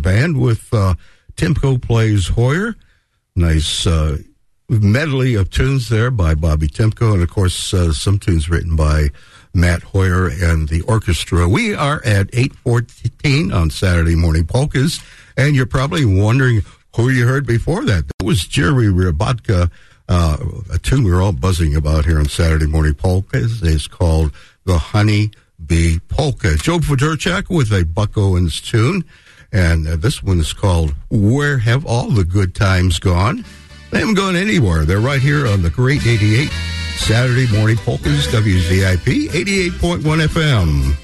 The band with uh, Timko Plays Hoyer. Nice uh, medley of tunes there by Bobby Timko, and of course, uh, some tunes written by Matt Hoyer and the orchestra. We are at 8.14 on Saturday Morning Polkas, and you're probably wondering who you heard before that. That was Jerry Rabatka, uh, a tune we are all buzzing about here on Saturday Morning Polkas. It's called The Honey Bee Polka. Joe Fedorchak with a Buck Owens tune, and uh, this one is called Where Have All the Good Times Gone? They haven't gone anywhere. They're right here on the Great 88 Saturday Morning Polkas, WZIP 88.1 FM.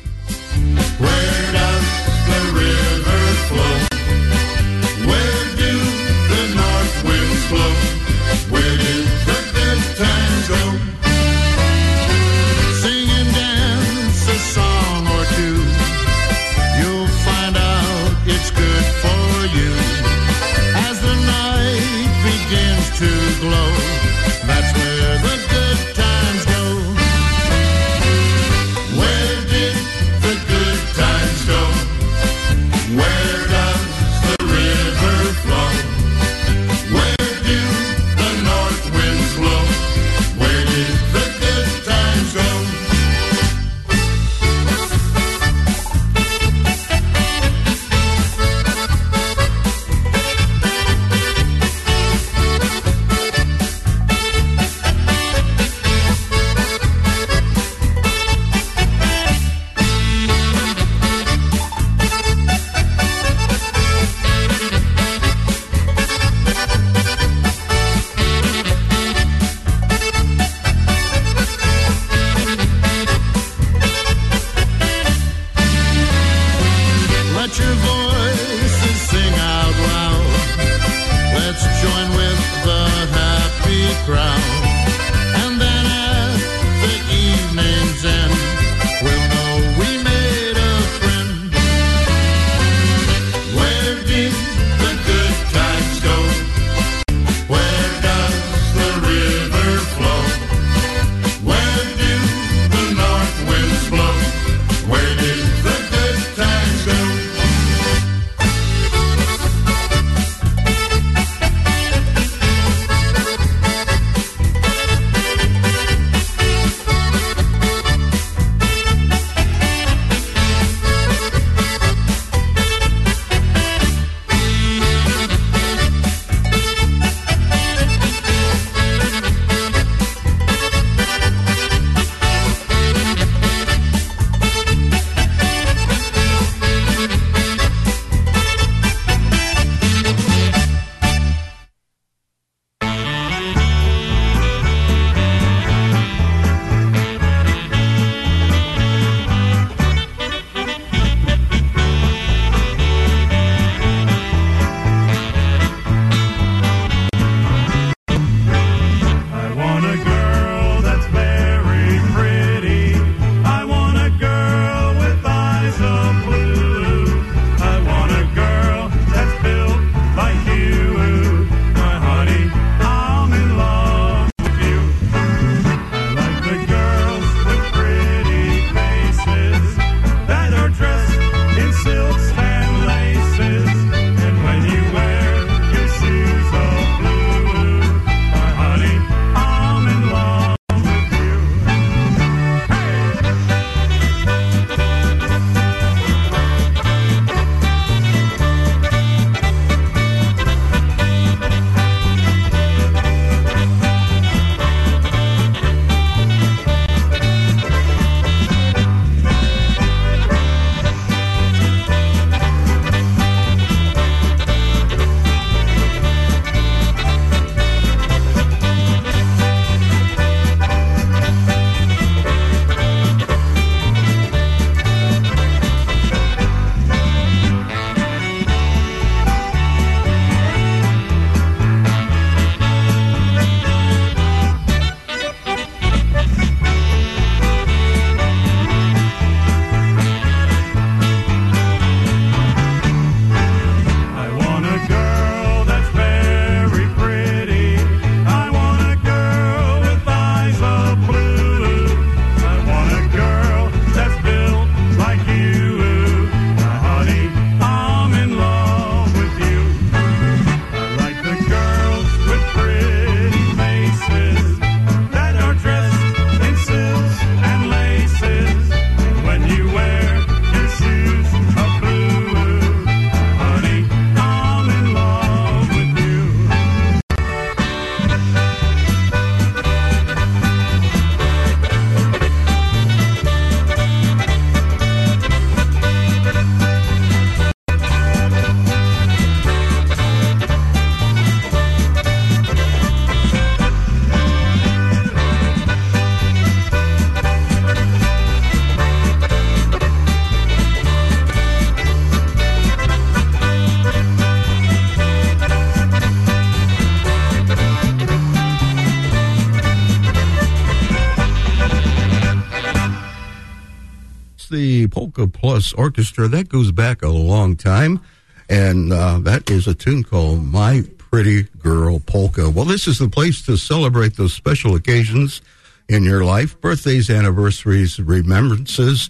Orchestra. That goes back a long time. And uh, that is a tune called My Pretty Girl Polka. Well, this is the place to celebrate those special occasions in your life birthdays, anniversaries, remembrances.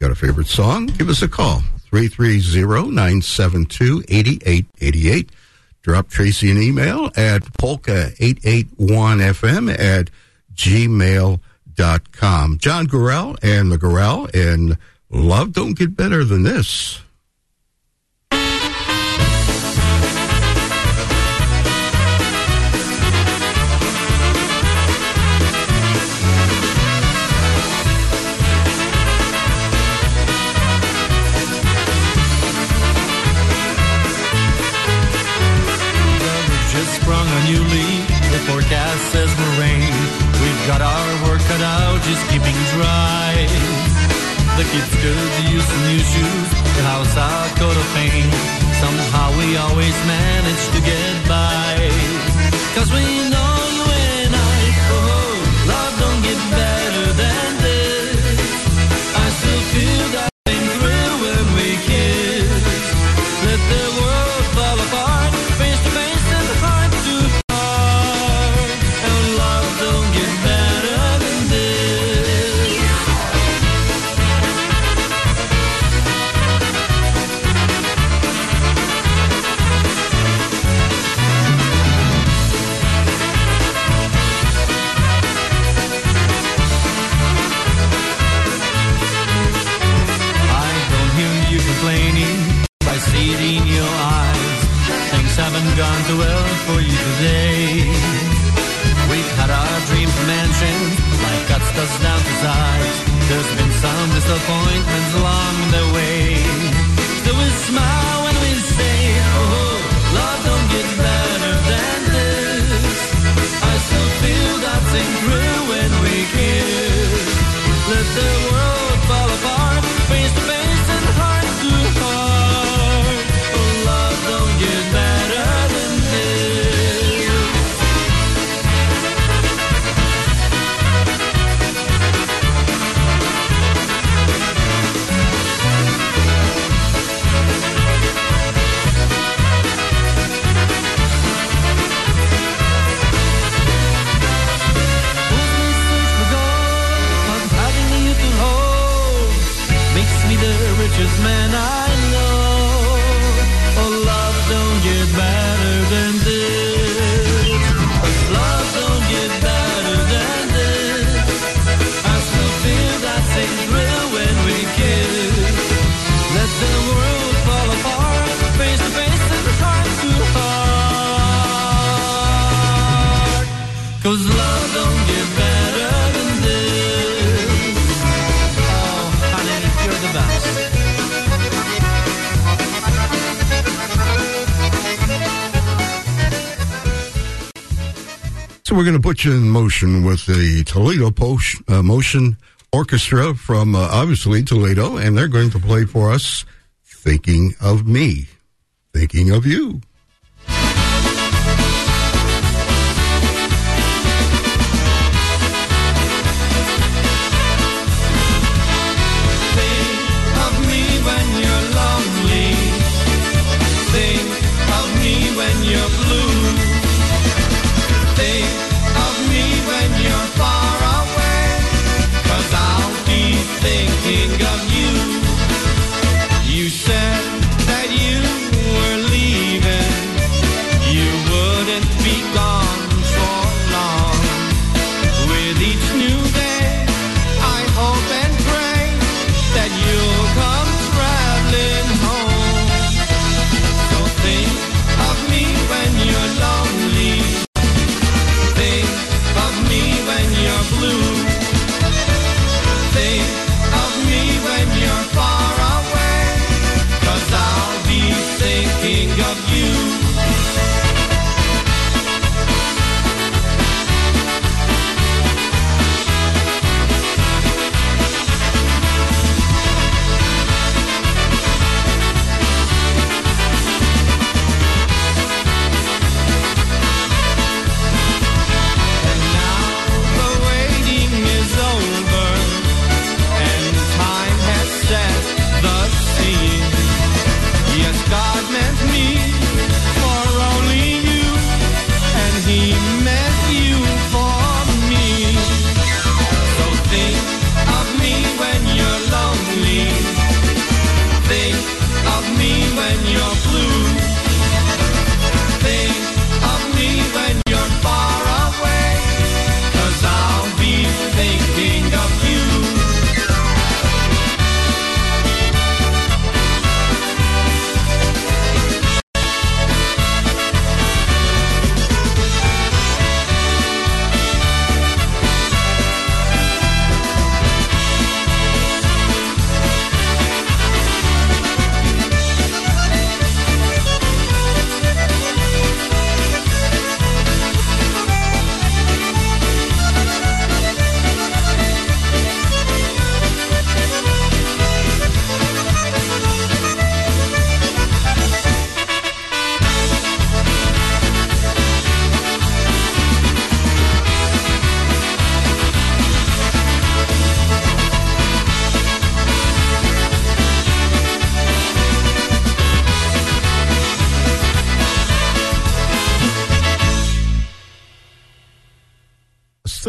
Got a favorite song? Give us a call 330 972 8888. Drop Tracy an email at polka881fm at gmail.com. John Gorell and the Gorell and Love don't get better than this. sprung a new lead. The forecast says we'll rain. We've got our work cut out, just keeping we're going to put you in motion with the Toledo Post, uh, Motion Orchestra from uh, obviously Toledo, and they're going to play for us Thinking of Me, Thinking of You.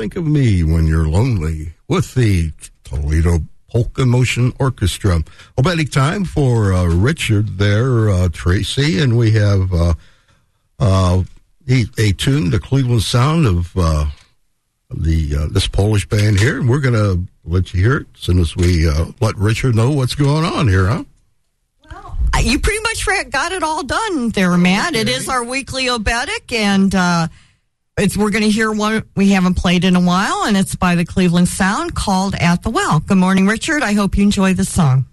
Think of me when you're lonely with the Toledo Polka Motion Orchestra. Obetic time for uh, Richard there, uh, Tracy, and we have uh, uh, a, tune, the Cleveland sound of uh, the uh, this Polish band here. And we're going to let you hear it as soon as we uh, let Richard know what's going on here, huh? Uh, You pretty much got it all done there, Matt. It is our weekly obetic, and uh, it's we're going to hear one we haven't played in a while, and it's by the Cleveland Sound called "At the Well." Good morning, Richard. I hope you enjoy the song.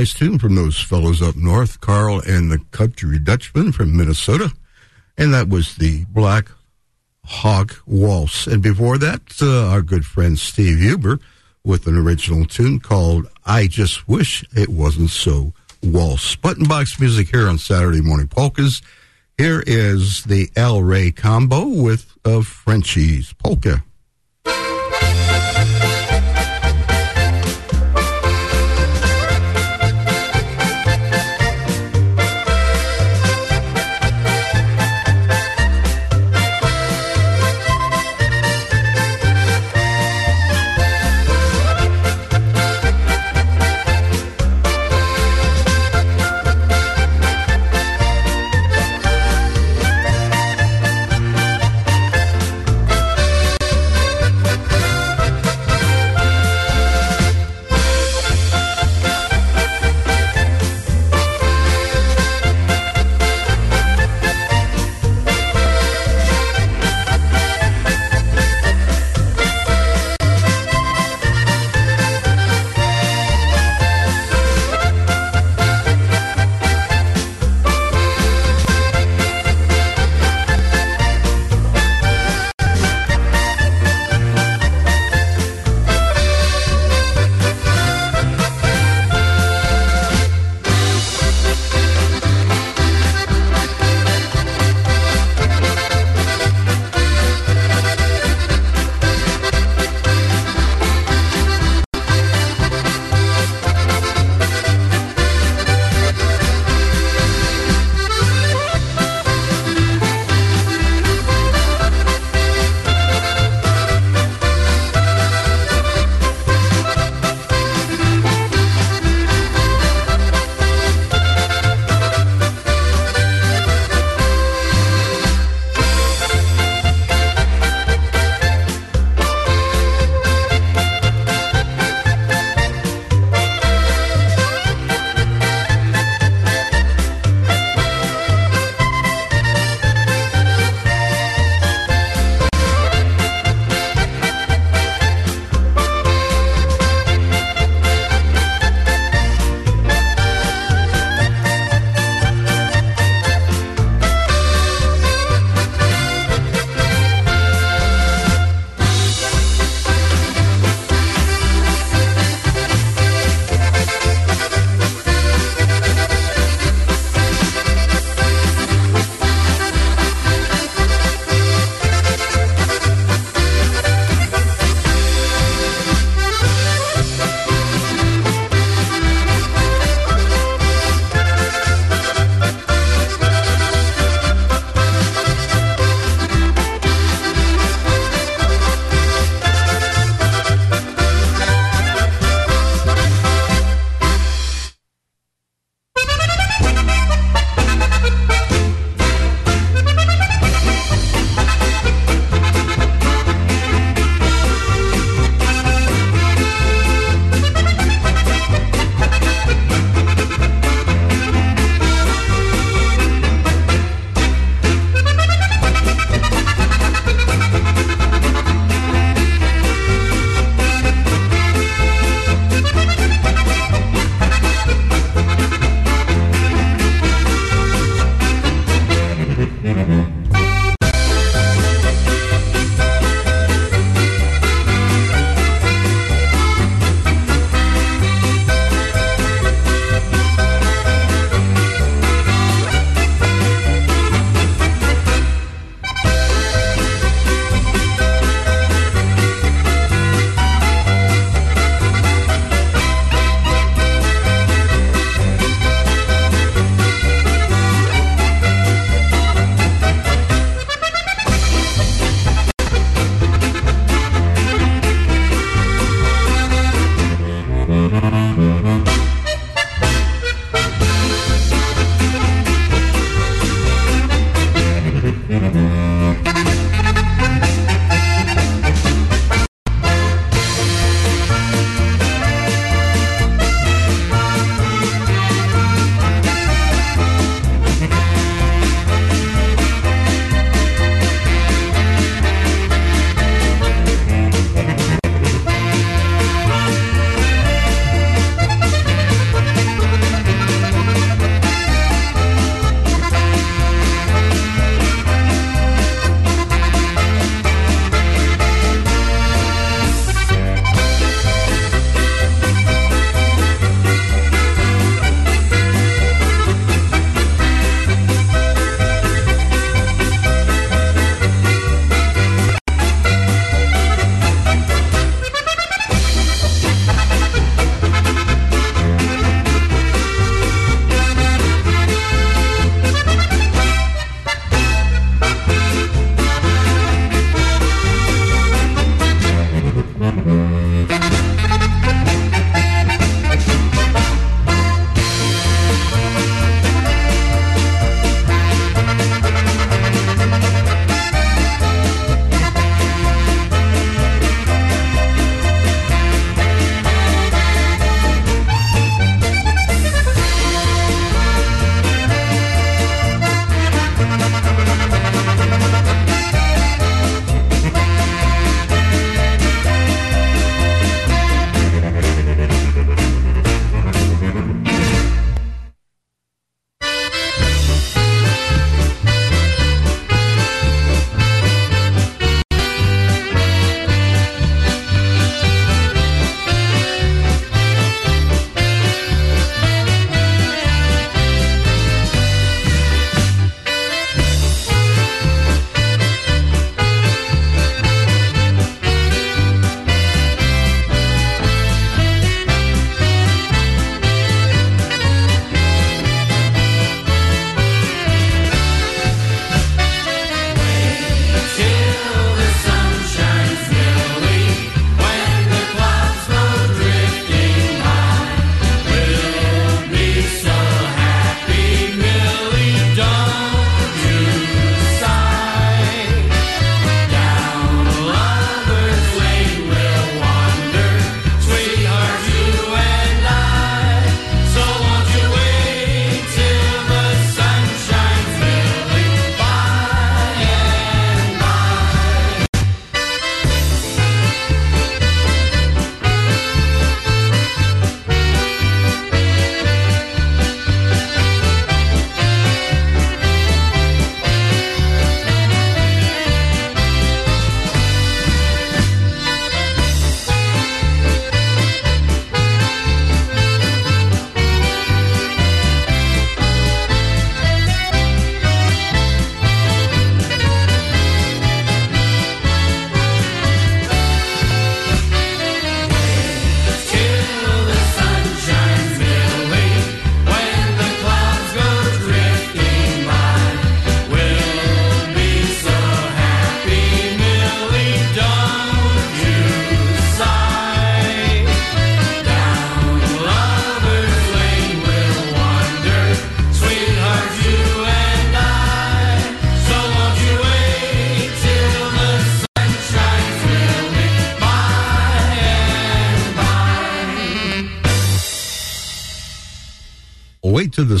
Nice tune from those fellows up north, Karl and the Country Dutchmen from Minnesota. And that was the Black Hawk Waltz. And before that, uh, our good friend Steve Huber with an original tune called I Just Wish It Wasn't So Waltz. Button box music here on Saturday Morning Polkas. Here is the Al Ray combo with uh, Frenchie's Polka.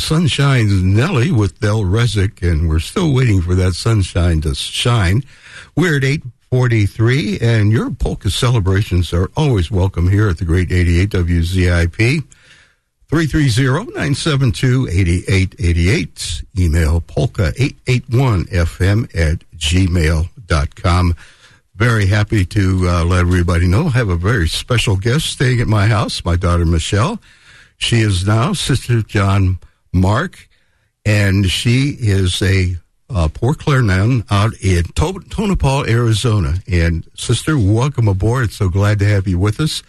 To the Sunshine Nelly with Del Rezick, and we're still waiting for that sunshine to shine. We're at 843, and your polka celebrations are always welcome here at the Great 88 WZIP. 330-972-8888. Email polka881fm at gmail.com. Very happy to uh, let everybody know. I have a very special guest staying at my house, my daughter Michelle. She is now Sister John Mark, and she is a uh, Poor Clare nun out in to- Tonopah, Arizona. And Sister, welcome aboard. So glad to have you with us.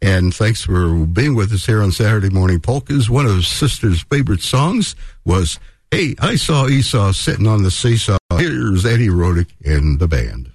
And thanks for being with us here on Saturday Morning Polkas. One of Sister's favorite songs was Hey, I saw Esau sitting on the seesaw. Here's Eddie Rodick and the band.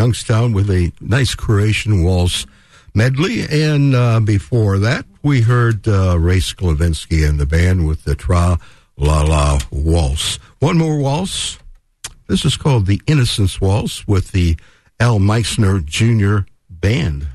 Youngstown with a nice Croatian waltz medley. And uh, before that, we heard uh, Ray Sklavinsky and the band with the Tra La La Waltz. One more waltz. This is called the Innocence Waltz with the Al Meissner Jr. Band.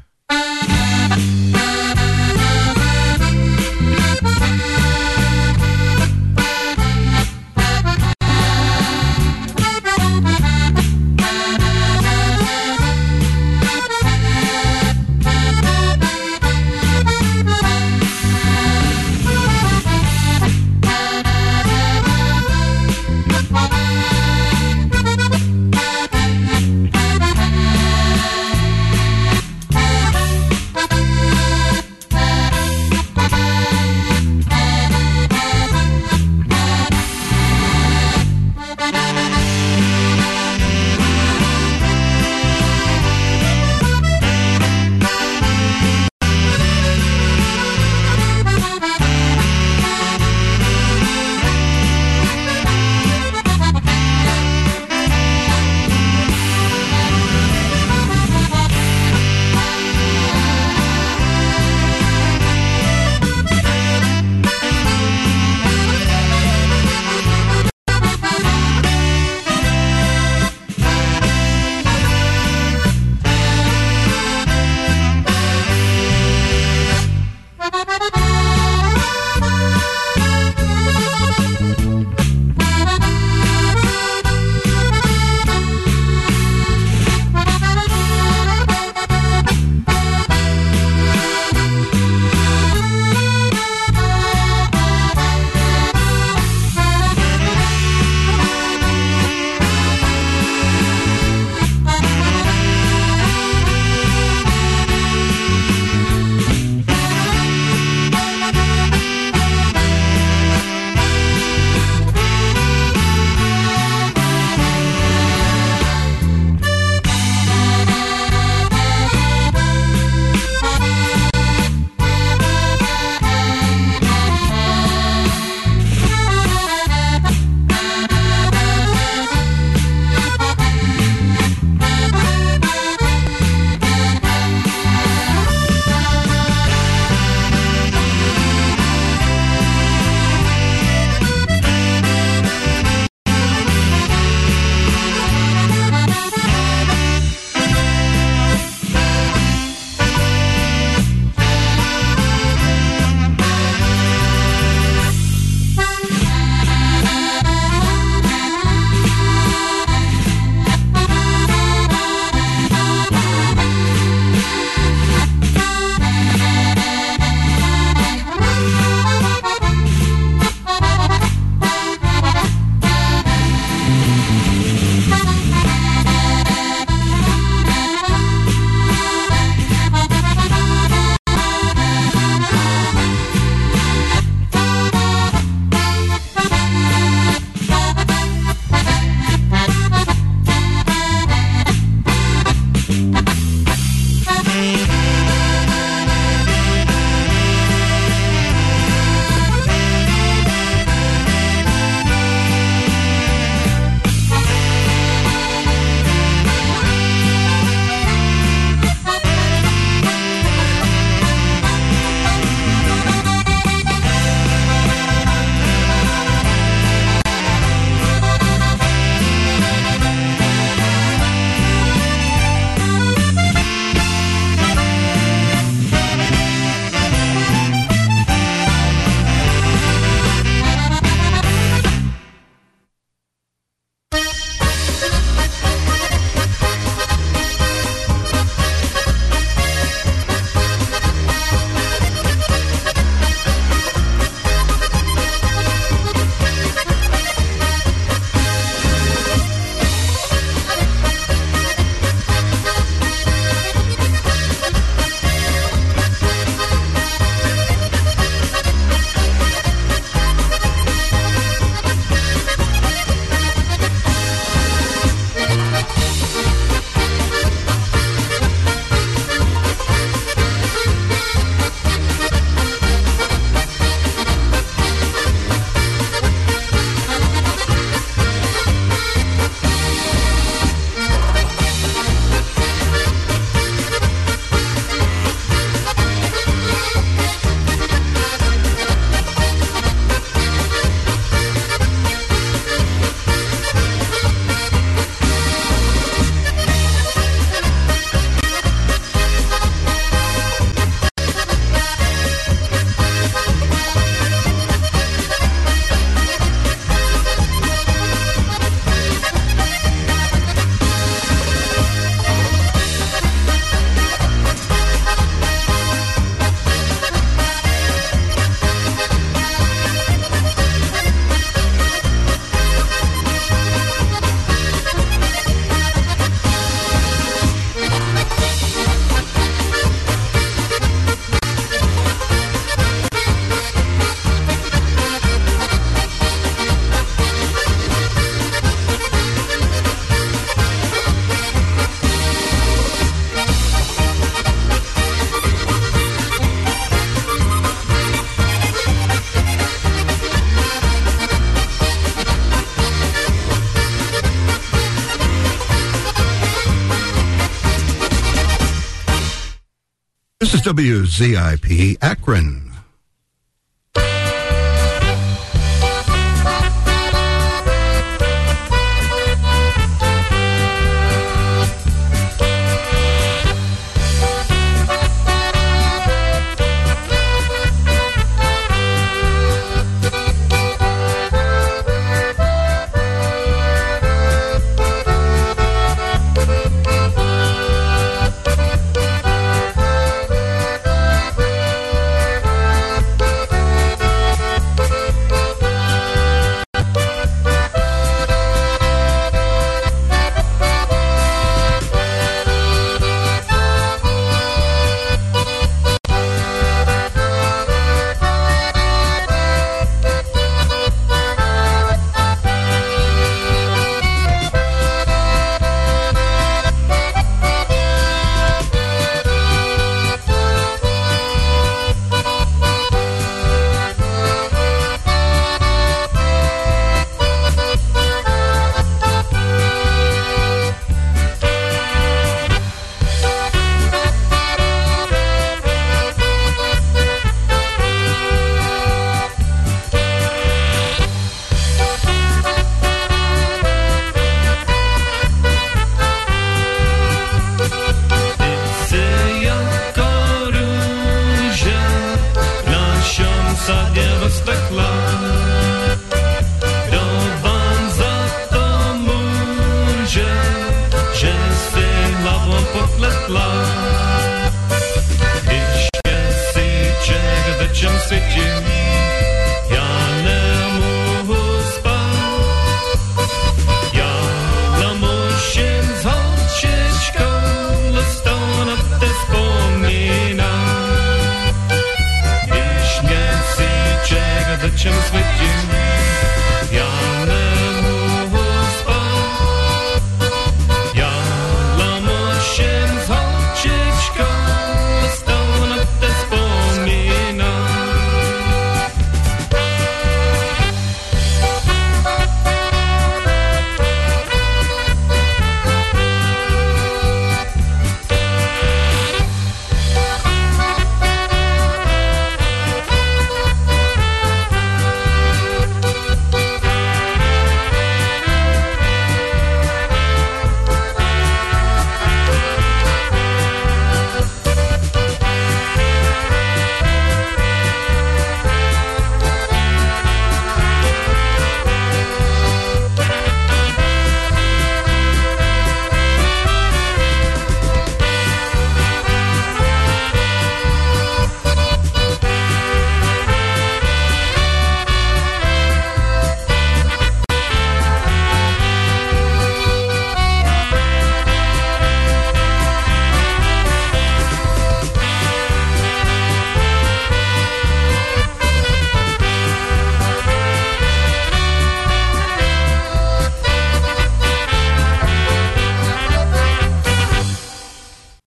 This is WZIP Akron.